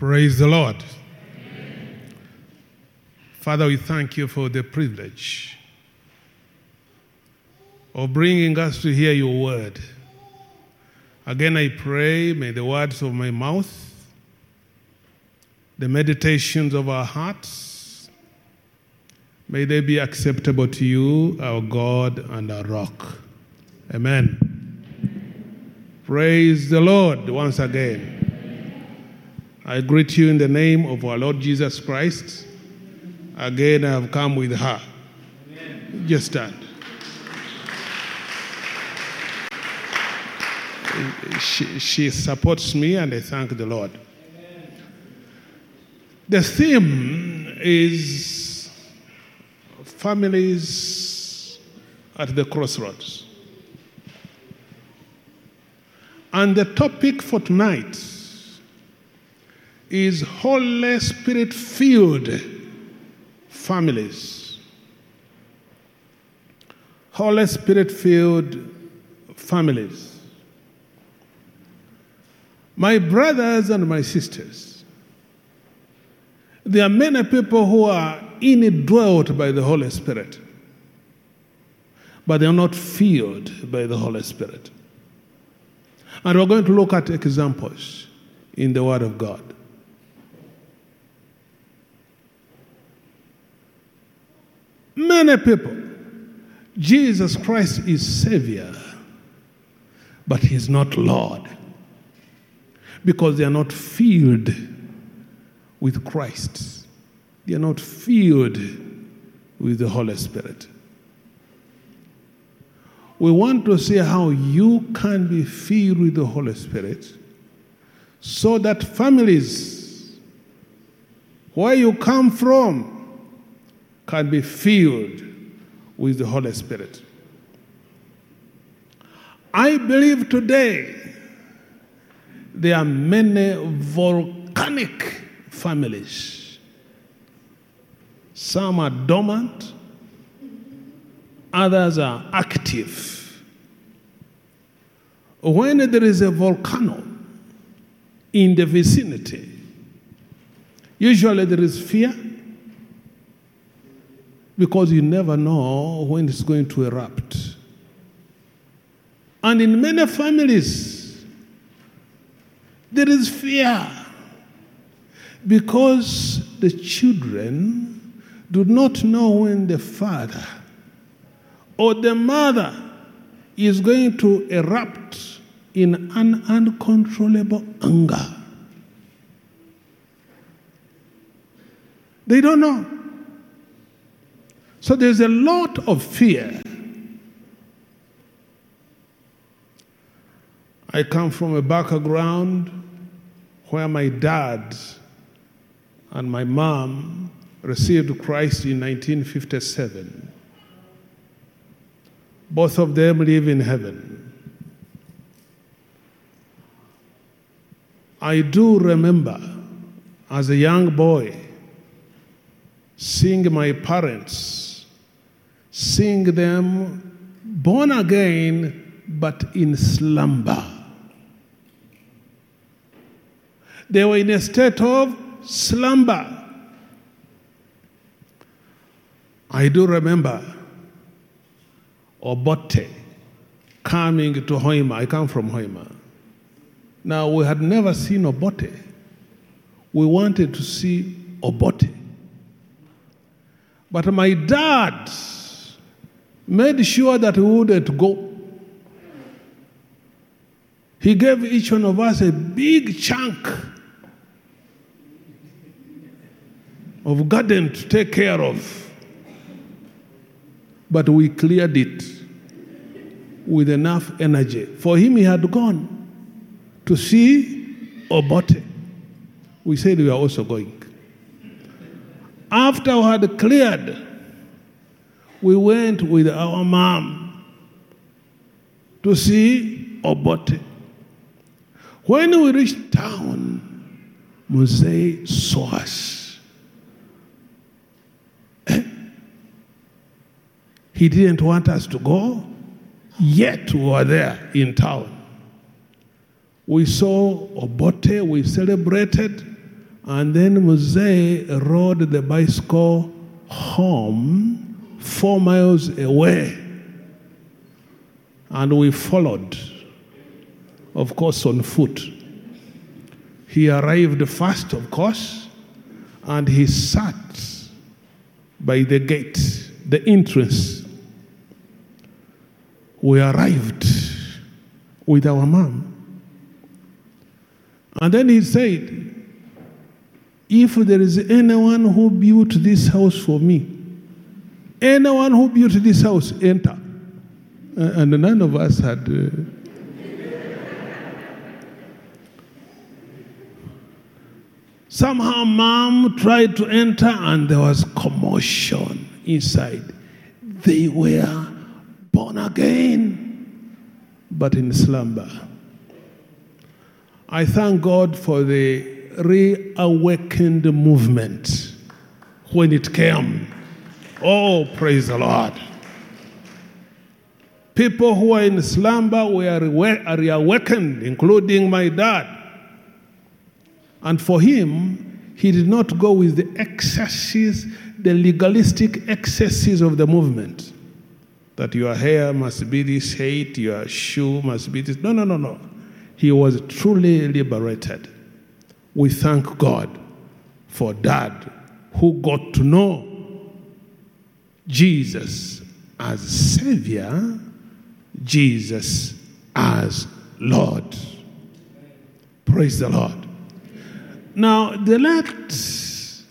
Praise the Lord. Father, we thank you for the privilege of bringing us to hear your word. Again, I pray, may the words of my mouth, the meditations of our hearts, may they be acceptable to you, our God and our rock. Amen. Praise the Lord once again. I greet you in the name of our Lord Jesus Christ. Again, I have come with her. Amen. Just stand. She, she, supports me, and I thank the Lord. Amen. The theme is families at the crossroads. And the topic for tonight is Holy Spirit filled families. Holy Spirit filled families. My brothers and my sisters, there are many people who are indwelt by the Holy Spirit, but they are not filled by the Holy Spirit. And we're going to look at examples in the Word of God. Many people, Jesus Christ is Savior, but He's not Lord because they are not filled with Christ. They are not filled with the Holy Spirit. We want to see how you can be filled with the Holy Spirit so that families, where you come from, can be filled with the Holy Spirit. I believe today there are many volcanic families. Some are dormant, others are active. When there is a volcano in the vicinity, usually there is fear because you never know when it's going to erupt. And in many families, there is fear because the children do not know when the father or the mother is going to erupt in an uncontrollable anger. They don't know. So there's a lot of fear. I come from a background where my dad and my mom received Christ in 1957. Both of them live in heaven. I do remember as a young boy seeing my parents seeing them born again but in slumber. They were in a state of slumber. I do remember Obote coming to Hoima. I come from Hoima. Now, we had never seen Obote. We wanted to see Obote. But my dad made sure that we wouldn't go. He gave each one of us a big chunk of garden to take care of. But we cleared it with enough energy. For him, he had gone to see Obote. We said we are also going. After we had cleared we went with our mom to see Obote. When we reached town, Mose saw us. Eh? He didn't want us to go, yet we were there in town. We saw Obote, we celebrated, And then Mose rode the bicycle home four miles away. And we followed, of course, on foot. He arrived first, of course, and he sat by the gate, the entrance. We arrived with our mom. And then he said, If there is anyone who built this house for me, anyone who built this house, enter. And none of us had. Uh, Somehow, mom tried to enter, and there was commotion inside. They were born again, but in slumber. I thank God for the reawakened movement when it came. Oh, praise the Lord. People who are in slumber were reawakened, including my dad. And for him, he did not go with the excesses, the legalistic excesses of the movement. That your hair must be this height, your shoe must be this. No, no, no, no. He was truly liberated. We thank God for dad who got to know Jesus as Savior, Jesus as Lord. Praise the Lord. Now, the late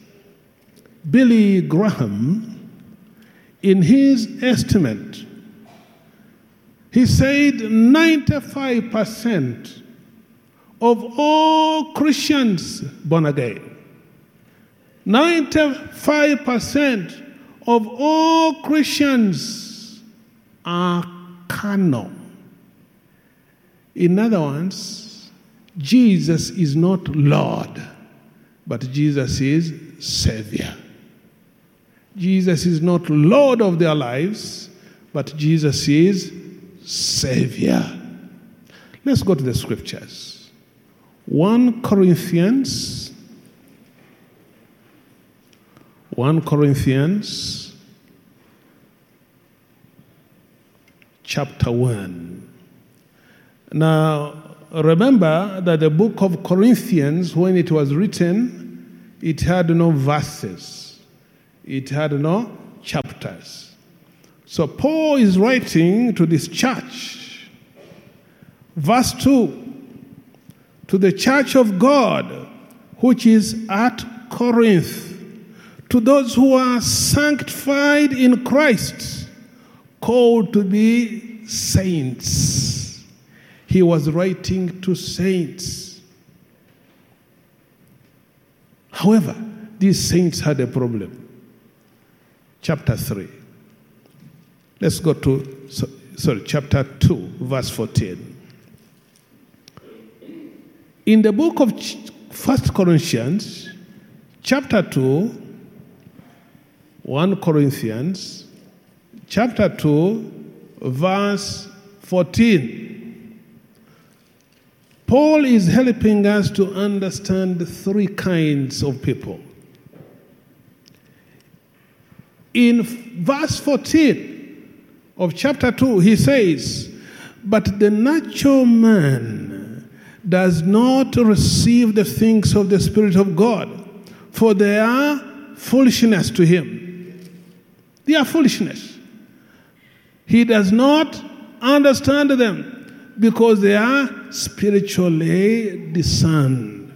Billy Graham, in his estimate, he said 95% of all Christians born again, 95% of all Christians are carnal. In other words, Jesus is not Lord, but Jesus is Savior. Jesus is not Lord of their lives, but Jesus is Savior. Let's go to the scriptures. 1 Corinthians 1 Corinthians chapter 1. Now, remember that the book of Corinthians, when it was written, it had no verses, it had no chapters. So, Paul is writing to this church. Verse 2 To the church of God, which is at Corinth to those who are sanctified in Christ, called to be saints. He was writing to saints. However, these saints had a problem. Chapter 3. Let's go to, sorry, chapter 2, verse 14. In the book of First Corinthians, chapter 2, 1 Corinthians chapter 2, verse 14. Paul is helping us to understand three kinds of people. In verse 14 of chapter 2, he says, But the natural man does not receive the things of the Spirit of God, for they are foolishness to him. They are foolishness. He does not understand them because they are spiritually discerned.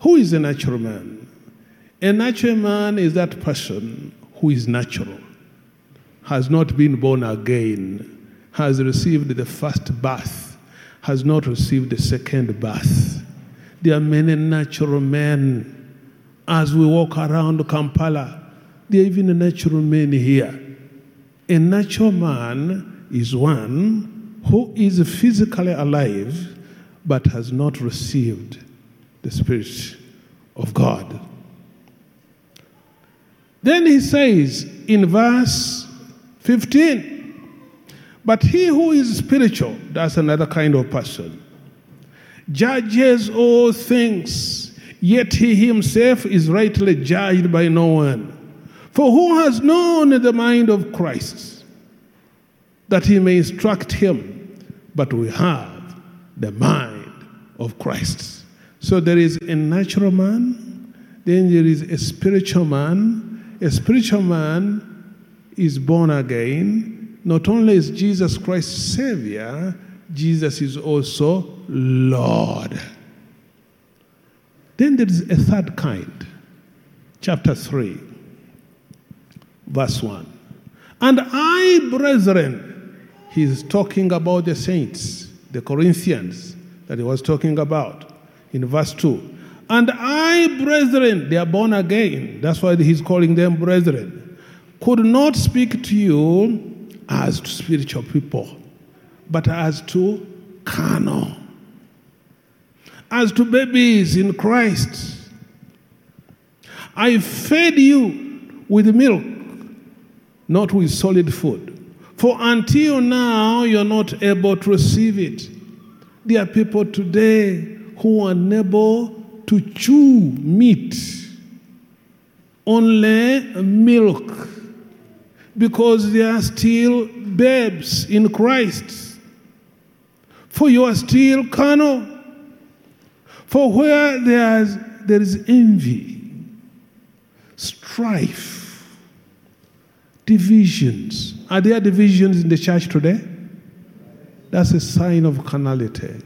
Who is a natural man? A natural man is that person who is natural, has not been born again, has received the first birth, has not received the second birth. There are many natural men as we walk around Kampala. There are even natural men here. A natural man is one who is physically alive but has not received the Spirit of God. Then he says in verse 15, but he who is spiritual, that's another kind of person, judges all things, yet he himself is rightly judged by no one. For who has known the mind of Christ that he may instruct him? But we have the mind of Christ. So there is a natural man, then there is a spiritual man. A spiritual man is born again. Not only is Jesus Christ Savior, Jesus is also Lord. Then there is a third kind. Chapter 3, verse 1. And I, brethren, he's talking about the saints, the Corinthians that he was talking about in verse 2. And I, brethren, they are born again. That's why he's calling them brethren. Could not speak to you as to spiritual people, but as to carnal as to babies in Christ. I fed you with milk, not with solid food. For until now, you're not able to receive it. There are people today who are unable to chew meat, only milk, because they are still babes in Christ. For you are still carnal. For where there's, there is envy, strife, divisions. Are there divisions in the church today? That's a sign of carnality.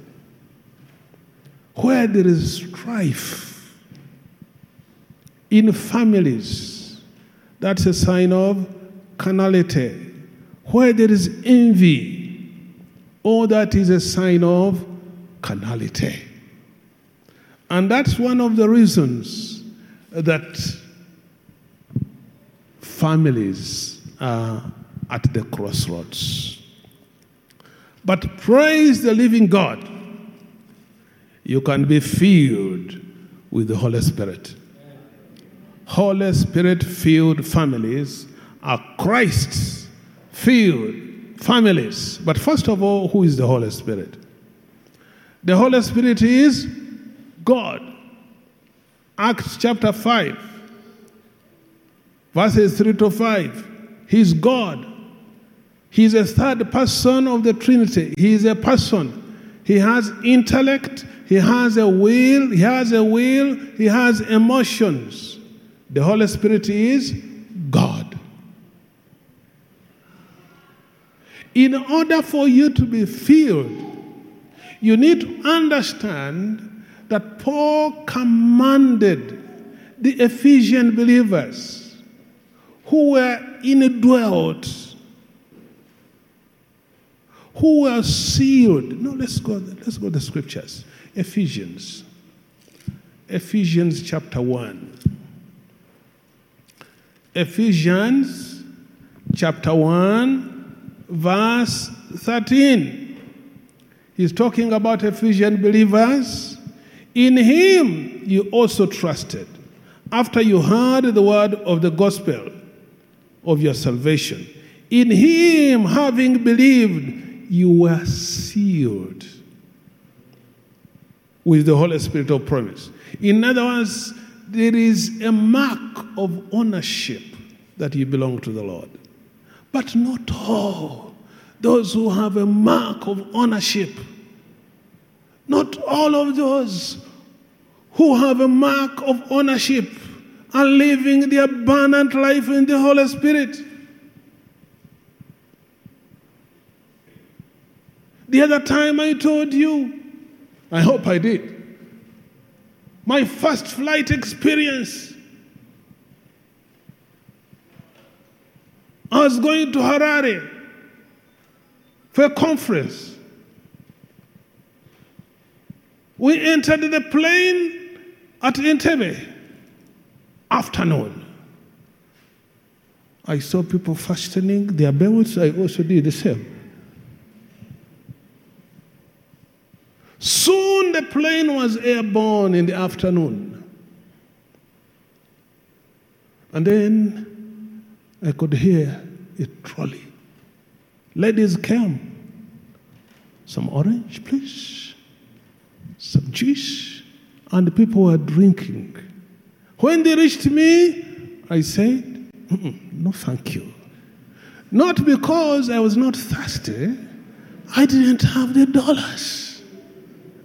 Where there is strife in families, that's a sign of carnality. Where there is envy, all that is a sign of carnality. And that's one of the reasons that families are at the crossroads. But praise the living God, you can be filled with the Holy Spirit. Holy Spirit filled families are Christ filled families. But first of all, who is the Holy Spirit? The Holy Spirit is God. Acts chapter 5, verses 3 to 5. He's God. He's a third person of the Trinity. He is a person. He has intellect, he has a will, he has a will, he has emotions. The Holy Spirit is God. In order for you to be filled, you need to understand that Paul commanded the Ephesian believers who were indwelt, who were sealed. No, let's go, let's go to the scriptures. Ephesians. Ephesians chapter 1. Ephesians chapter 1, verse 13. He's talking about Ephesian believers in him you also trusted, after you heard the word of the gospel of your salvation. In him, having believed, you were sealed with the Holy Spirit of promise. In other words, there is a mark of ownership that you belong to the Lord. But not all. Those who have a mark of ownership not all of those who have a mark of ownership are living the abundant life in the Holy Spirit. The other time I told you, I hope I did, my first flight experience. I was going to Harare for a conference. We entered the plane at Entebbe, afternoon. I saw people fastening their belts. I also did the same. Soon the plane was airborne in the afternoon. And then I could hear a trolley. Ladies came. Some orange, please some juice, and the people were drinking. When they reached me, I said, "Mm-mm, No, thank you. Not because I was not thirsty, I didn't have the dollars,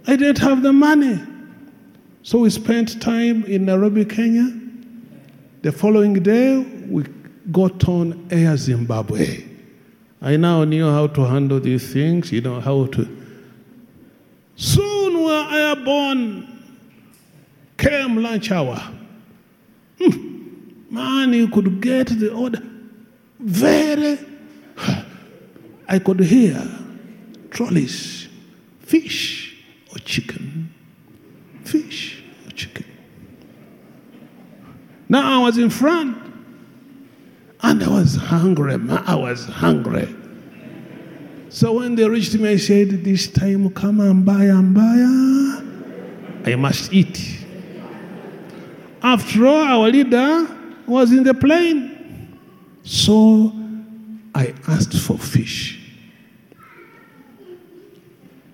I didn't have the money. So we spent time in Nairobi, Kenya. The following day, we got on Air Zimbabwe. I now knew how to handle these things, you know, how to. Soon we were airborne. Came lunch hour. Hmm. Man, you could get the order. Very. I could hear trolleys, fish or chicken, fish or chicken. Now I was in front and I was hungry. man, I was hungry. So when they reached me, I said, This time come and buy and buy. I must eat. After all, our leader was in the plane. So I asked for fish.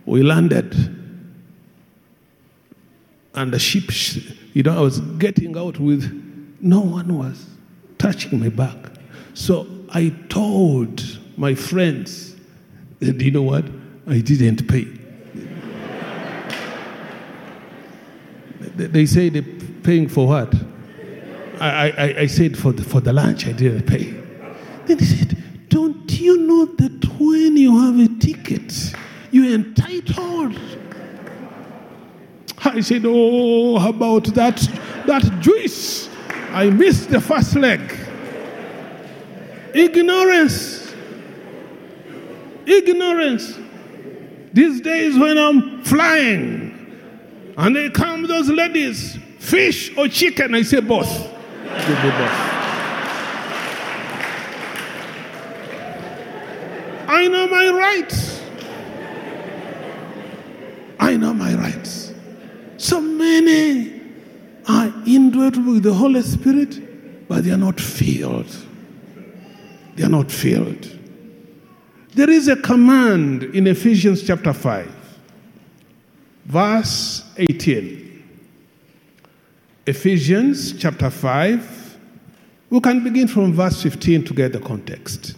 We landed. And the ship, you know, I was getting out with, no one was touching my back. So I told my friends, eh, and you know what? I didn't pay. They- say they're paying for what? I, I, I said for the, for the lunch, I didn't pay. Then they said, Don't you know that when you have a ticket, you're entitled? I said, Oh, about that, that juice? I missed the first leg. Ignorance. Ignorance. These days when I'm flying and they come those ladies, fish or chicken, I say both. Give me both. I know my rights. I know my rights. So many are indwelt with the Holy Spirit, but they are not filled. They are not filled. There is a command in Ephesians chapter 5, verse 18. Ephesians chapter 5, we can begin from verse 15 to get the context.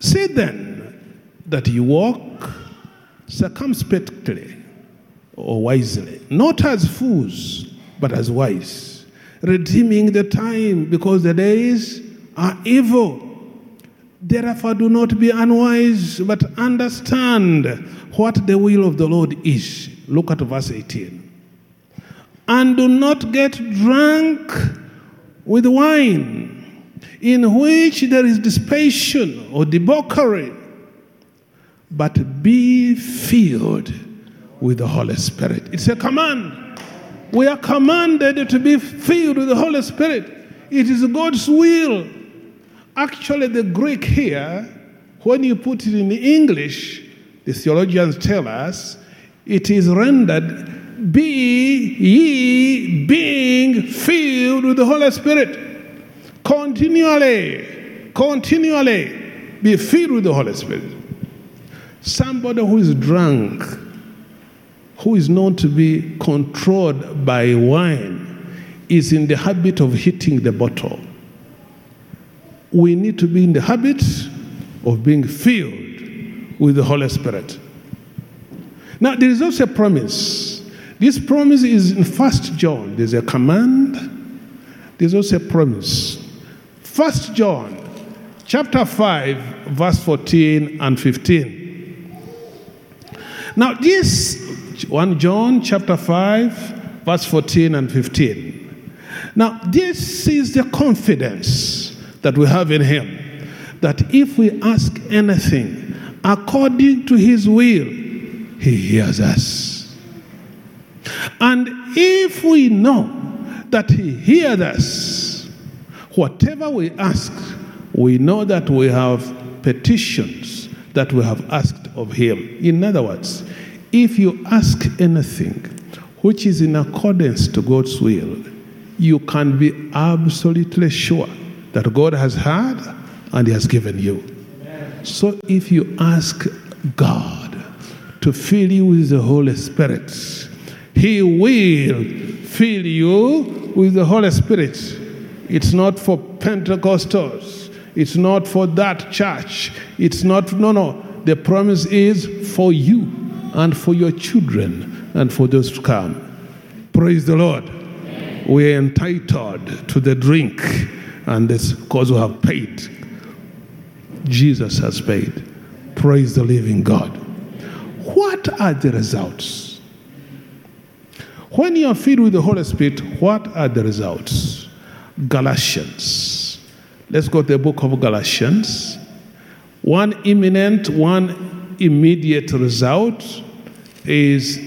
Say then that you walk circumspectly or wisely, not as fools, but as wise, redeeming the time because the days are evil. Therefore, do not be unwise, but understand what the will of the Lord is. Look at verse 18. And do not get drunk with wine, in which there is dissipation or debauchery, but be filled with the Holy Spirit. It's a command. We are commanded to be filled with the Holy Spirit. It is God's will. Actually, the Greek here, when you put it in English, the theologians tell us it is rendered be ye being filled with the Holy Spirit. Continually, continually be filled with the Holy Spirit. Somebody who is drunk, who is known to be controlled by wine, is in the habit of hitting the bottle. We need to be in the habit of being filled with the Holy Spirit. Now, there is also a promise. This promise is in First John. There's a command. There's also a promise. First John, chapter five, verse fourteen and fifteen. Now, this one John chapter five, verse fourteen and fifteen. Now, this is the confidence that we have in Him that if we ask anything according to His will, He hears us. And if we know that He hears us, whatever we ask, we know that we have petitions that we have asked of Him. In other words, if you ask anything which is in accordance to God's will, you can be absolutely sure that God has heard and He has given you. So if you ask God to fill you with the Holy Spirit, He will fill you with the Holy Spirit. It's not for Pentecostals. It's not for that church. It's not, no, no. The promise is for you and for your children and for those to come. Praise the Lord. We are entitled to the drink, and this because we have paid. Jesus has paid. Praise the living God. What are the results? When you are filled with the Holy Spirit, what are the results? Galatians. Let's go to the book of Galatians. One imminent, one immediate result is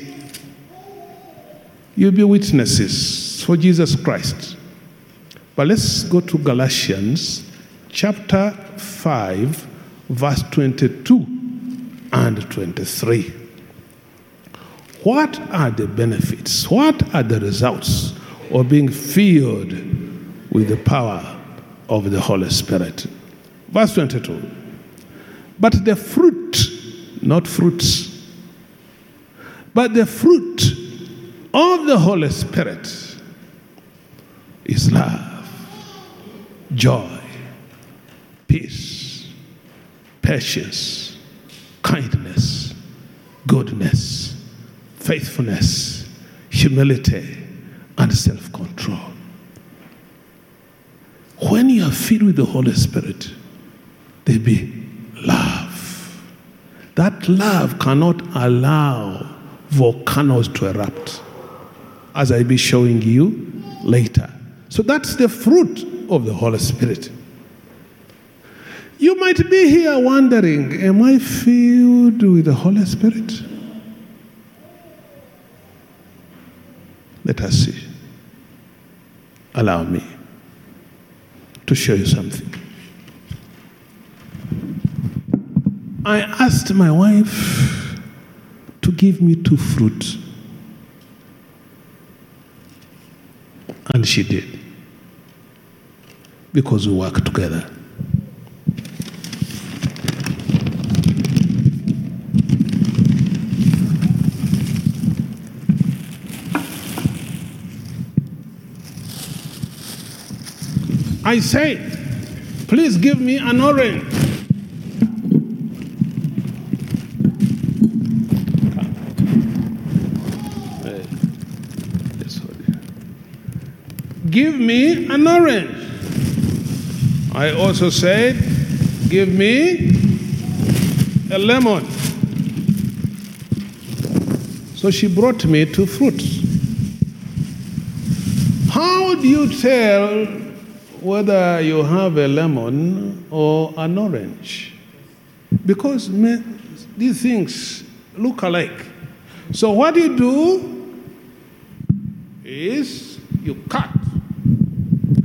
you'll be witnesses for Jesus Christ. But let's go to Galatians chapter 5, verse 22 and 23. What are the benefits? What are the results of being filled with the power of the Holy Spirit? Verse 22. But the fruit, not fruits, but the fruit of the Holy Spirit is love, joy, peace, patience, kindness, goodness, faithfulness, humility, and self control. When you are filled with the Holy Spirit, there be love. That love cannot allow volcanoes to erupt, as I'll be showing you later. So that's the fruit of the Holy Spirit. You might be here wondering, am I filled with the Holy Spirit? Let us see. Allow me to show you something. I asked my wife to give me two fruits, and she did because we work together. I say, please give me an orange. Give me an orange. I also said, give me a lemon. So she brought me two fruits. How do you tell whether you have a lemon or an orange? Because these things look alike. So what you do is you cut.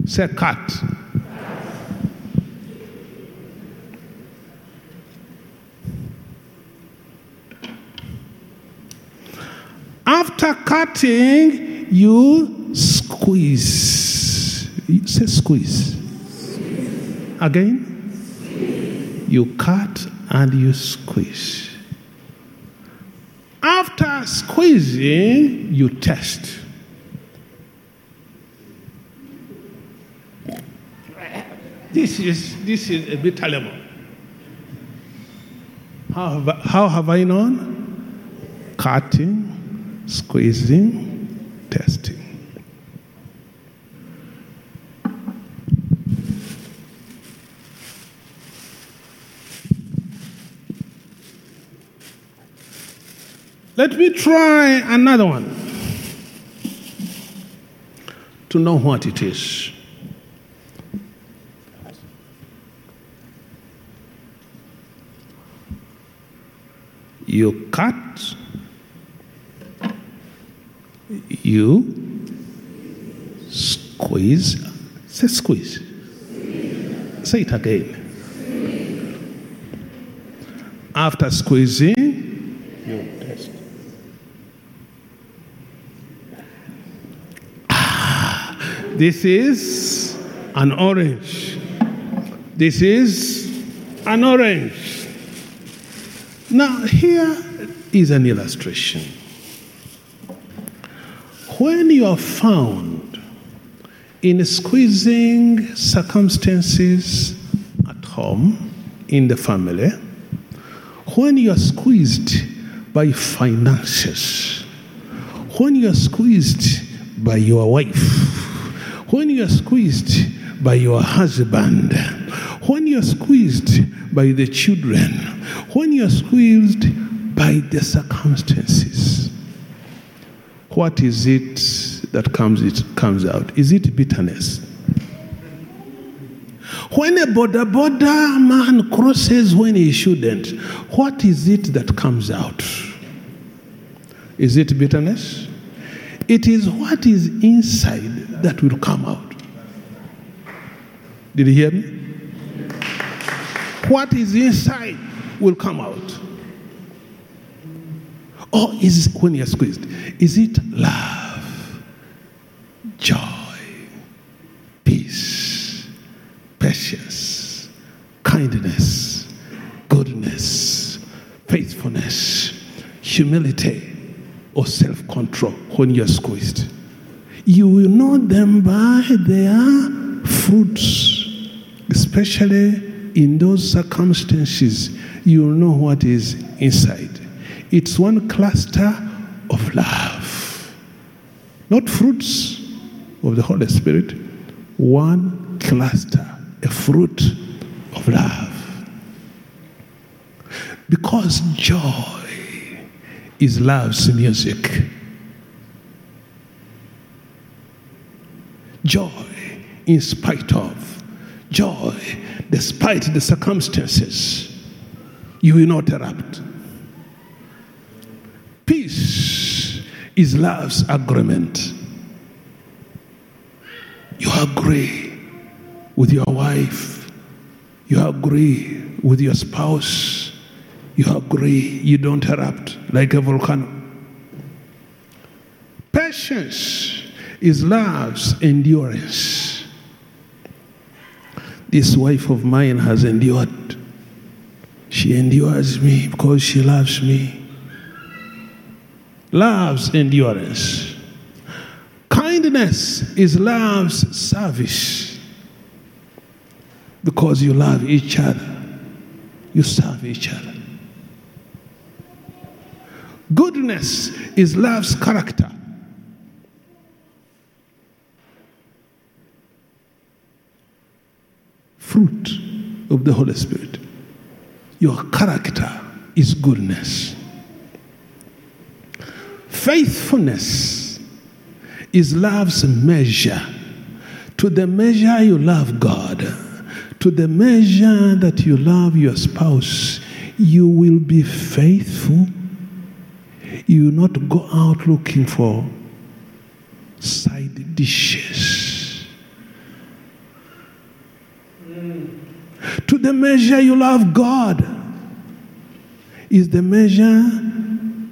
Say cut. After cutting, you squeeze. You say squeeze. Again? You cut and you squeeze. After squeezing, you test. This is this is a bitter lemon. How have, how have I known? Cutting, squeezing, testing. Let me try another one to know what it is. You cut, you squeeze, say squeeze. Say it again. After squeezing, you test. Ah, this is an orange. This is an orange. Now, here is an illustration. When you are found in squeezing circumstances at home, in the family, when you are squeezed by finances, when you are squeezed by your wife, when you are squeezed by your husband, when you are squeezed by the children, when you are squeezed by the circumstances, what is it that comes, it comes out? Is it bitterness? When a border border man crosses when he shouldn't, what is it that comes out? Is it bitterness? It is what is inside that will come out. Did you hear me? What is inside will come out. Or is it, when you're squeezed, is it love, joy, peace, patience, kindness, goodness, faithfulness, humility, or self control when you're squeezed? You will know them by their fruits, especially in those circumstances. You will know what is inside. It's one cluster of love, not fruits of the Holy Spirit, one cluster, a fruit of love. Because joy is love's music. Joy in spite of, joy despite the circumstances. You will not erupt. Peace is love's agreement. You agree with your wife, you agree with your spouse, you agree, you don't erupt like a volcano. Patience is love's endurance. This wife of mine has endured. She endures me because she loves me. Love's endurance. Kindness is love's service because you love each other, you serve each other. Goodness is love's character. Fruit of the Holy Spirit. Your character is goodness. Faithfulness is love's measure. To the measure you love God, to the measure that you love your spouse, you will be faithful you will not go out looking for side dishes. To the measure you love God, is the measure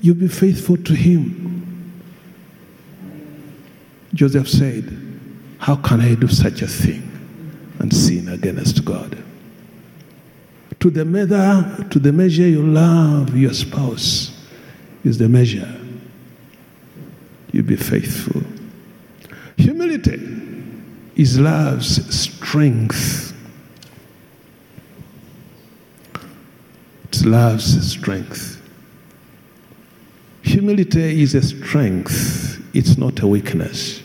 you be faithful to Him. Joseph said, How can I do such a thing and sin against God? To the measure, to the measure you love your spouse, is the measure. You be faithful. Humility is love's strength. It's love's strength. Humility is a strength, it's not a weakness.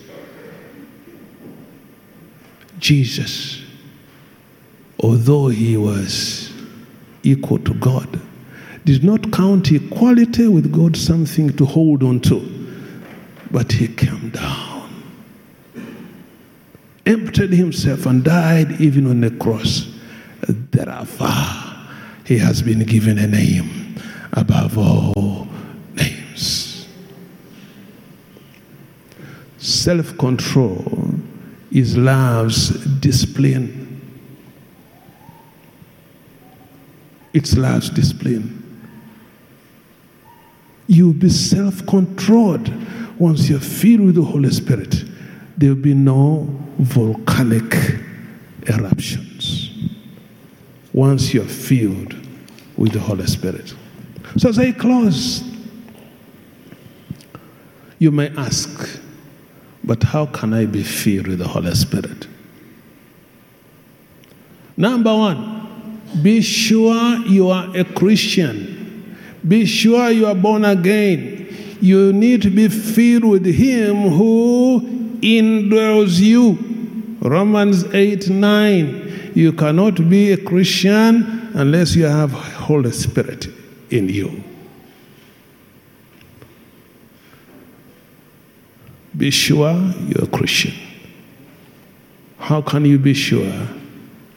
Jesus, although he was equal to God, did not count equality with God something to hold on to, but he came down, emptied himself, and died even on the cross. Therefore, he has been given a name above all names. Self control is love's discipline. It's love's discipline. You'll be self controlled once you're filled with the Holy Spirit. There will be no volcanic eruptions once you're filled with the Holy Spirit. So, as I close, you may ask, But how can I be filled with the Holy Spirit? Number one, be sure you are a Christian. Be sure you are born again. You need to be filled with Him who indwells you. Romans 8 9. You cannot be a Christian unless you have Holy Spirit in you. Be sure you're a Christian. How can you be sure?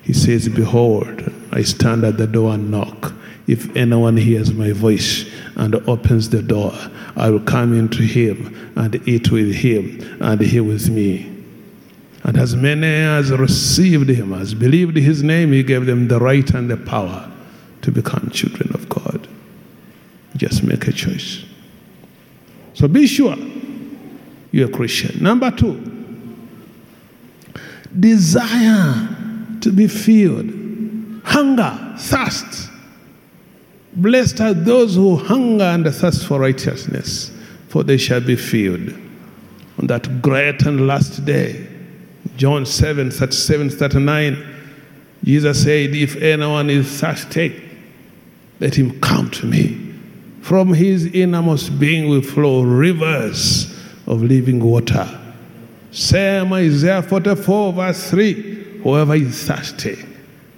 He says, Behold, I stand at the door and knock. If anyone hears my voice and opens the door, I will come into him and eat with him and he with me. And as many as received him, as believed his name, he gave them the right and the power to become children of God. Just make a choice. So be sure you're a Christian. Number two, desire to be filled, hunger, thirst. Blessed are those who hunger and thirst for righteousness, for they shall be filled. On that great and last day, John 7 37 39, Jesus said, If anyone is thirsty, let him come to me. From his innermost being will flow rivers of living water. Same Isaiah 44, verse 3. Whoever is thirsty,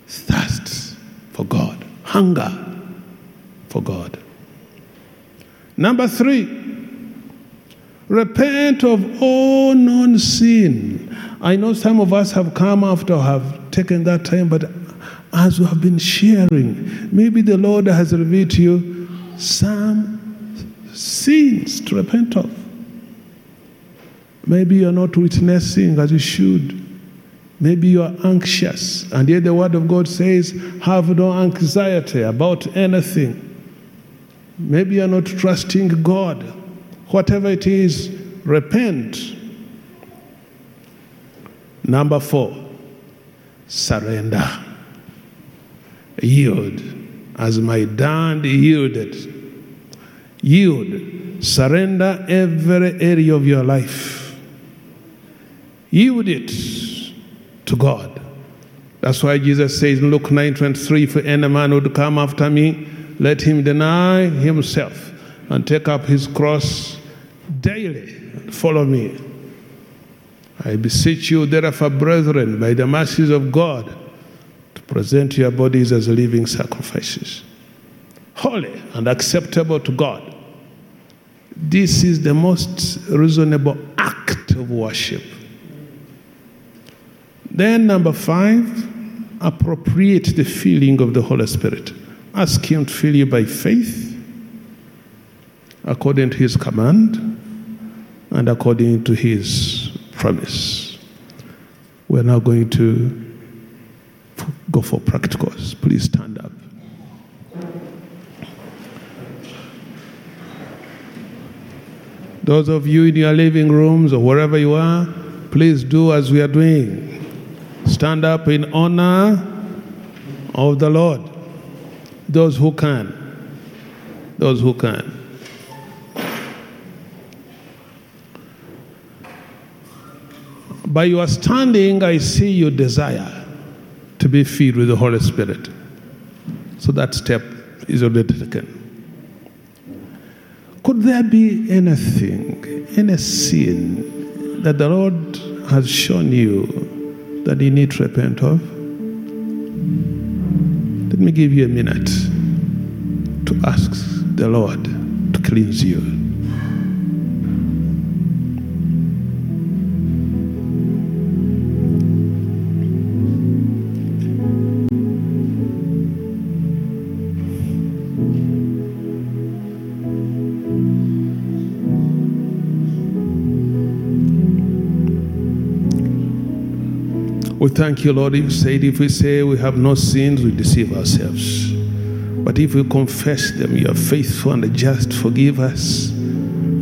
thirsts for God, hunger for God. Number three, repent of all known sin. I know some of us have come after have taken that time, but as we have been sharing, maybe the Lord has revealed to you some sins to repent of. Maybe you're not witnessing as you should. Maybe you are anxious. And yet the Word of God says, have no anxiety about anything. Maybe you're not trusting God. Whatever it is, repent. Number four, surrender. Yield. As my dad yielded. Yield. Surrender every area of your life Yield it to God. That's why Jesus says in Luke 9 23, if any man would come after me, let him deny himself and take up his cross daily and follow me. I beseech you, therefore, brethren, by the mercies of God, to present your bodies as living sacrifices, holy and acceptable to God. This is the most reasonable act of worship. Then, number five, appropriate the feeling of the Holy Spirit. Ask Him to fill you by faith, according to His command, and according to His promise. We're now going to go for practicals. Please stand up. Those of you in your living rooms or wherever you are, please do as we are doing. Stand up in honor of the Lord. Those who can. Those who can. By your standing, I see your desire to be filled with the Holy Spirit. So that step is already taken. Could there be anything, any sin that the Lord has shown you that you need to repent of? Let me give you a minute to ask the Lord to cleanse you. We thank you, Lord. You said if we say we have no sins, we deceive ourselves. But if we confess them, you are faithful and just forgive us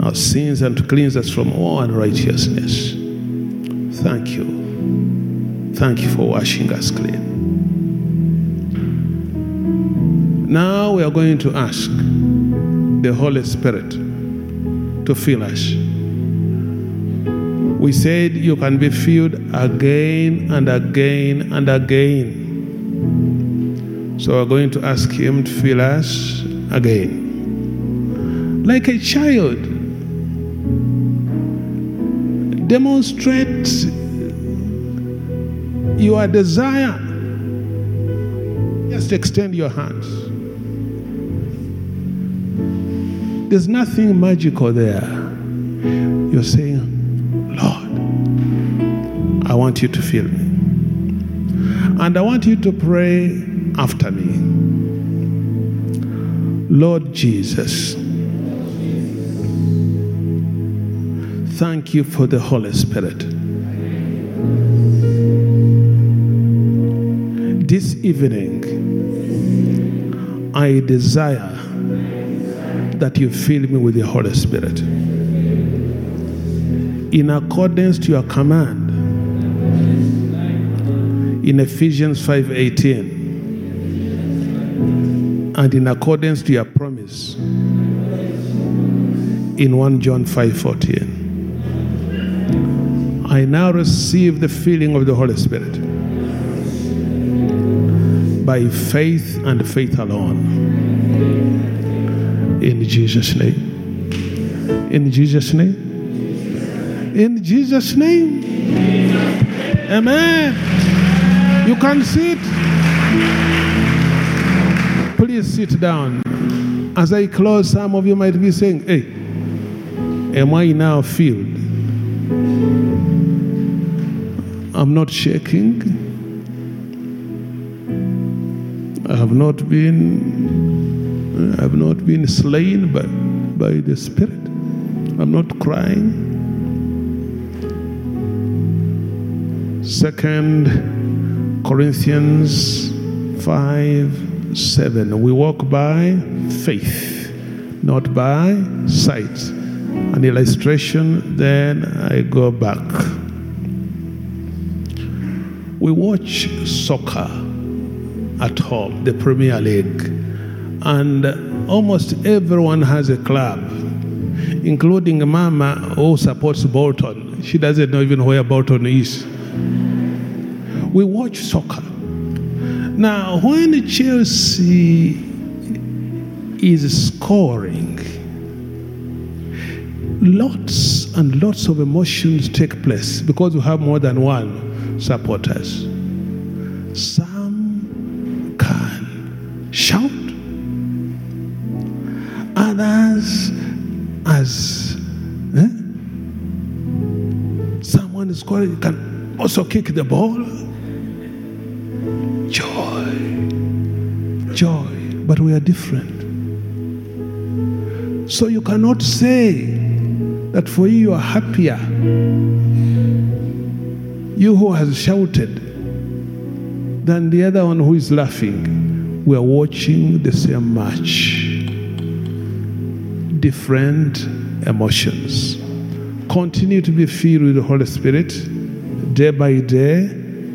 our sins and cleanse us from all unrighteousness. Thank you. Thank you for washing us clean. Now we are going to ask the Holy Spirit to fill us. We said you can be filled again and again and again. So we're going to ask Him to fill us again. Like a child, demonstrate your desire. Just extend your hands. There's nothing magical there. You're saying, I want you to fill me. And I want you to pray after me. Lord Jesus, thank you for the Holy Spirit. This evening, I desire that you fill me with the Holy Spirit in accordance to your command in Ephesians 5:18 and in accordance to your promise. In 1 John 5:14 I now receive the filling of the Holy Spirit. By faith and faith alone. In Jesus name. In Jesus name. In Jesus' name. Amen. You can sit. Please sit down. As I close, some of you might be saying, Hey, am I now filled? I'm not shaking. I have not been I have not been slain by, by the Spirit. I'm not crying. Second Corinthians 5 7. We walk by faith, not by sight. An illustration, then I go back. We watch soccer at home, the Premier League, and almost everyone has a club, including Mama who supports Bolton. She doesn't know even where Bolton is we watch soccer. Now, when Chelsea is scoring, lots and lots of emotions take place because we have more than one supporters. Some can shout, others, as eh? someone is scoring, can also kick the ball Joy. But we are different. So you cannot say that for you you are happier. You who has shouted than the other one who is laughing. We are watching the same match. Different emotions. Continue to be filled with the Holy Spirit day by day,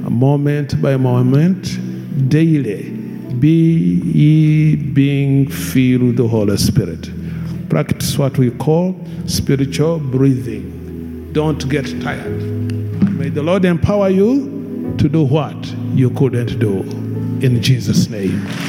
moment by moment, daily be ye being filled with the Holy Spirit. Practice what we call spiritual breathing. Don't get tired. May the Lord empower you to do what you couldn't do. In Jesus' name.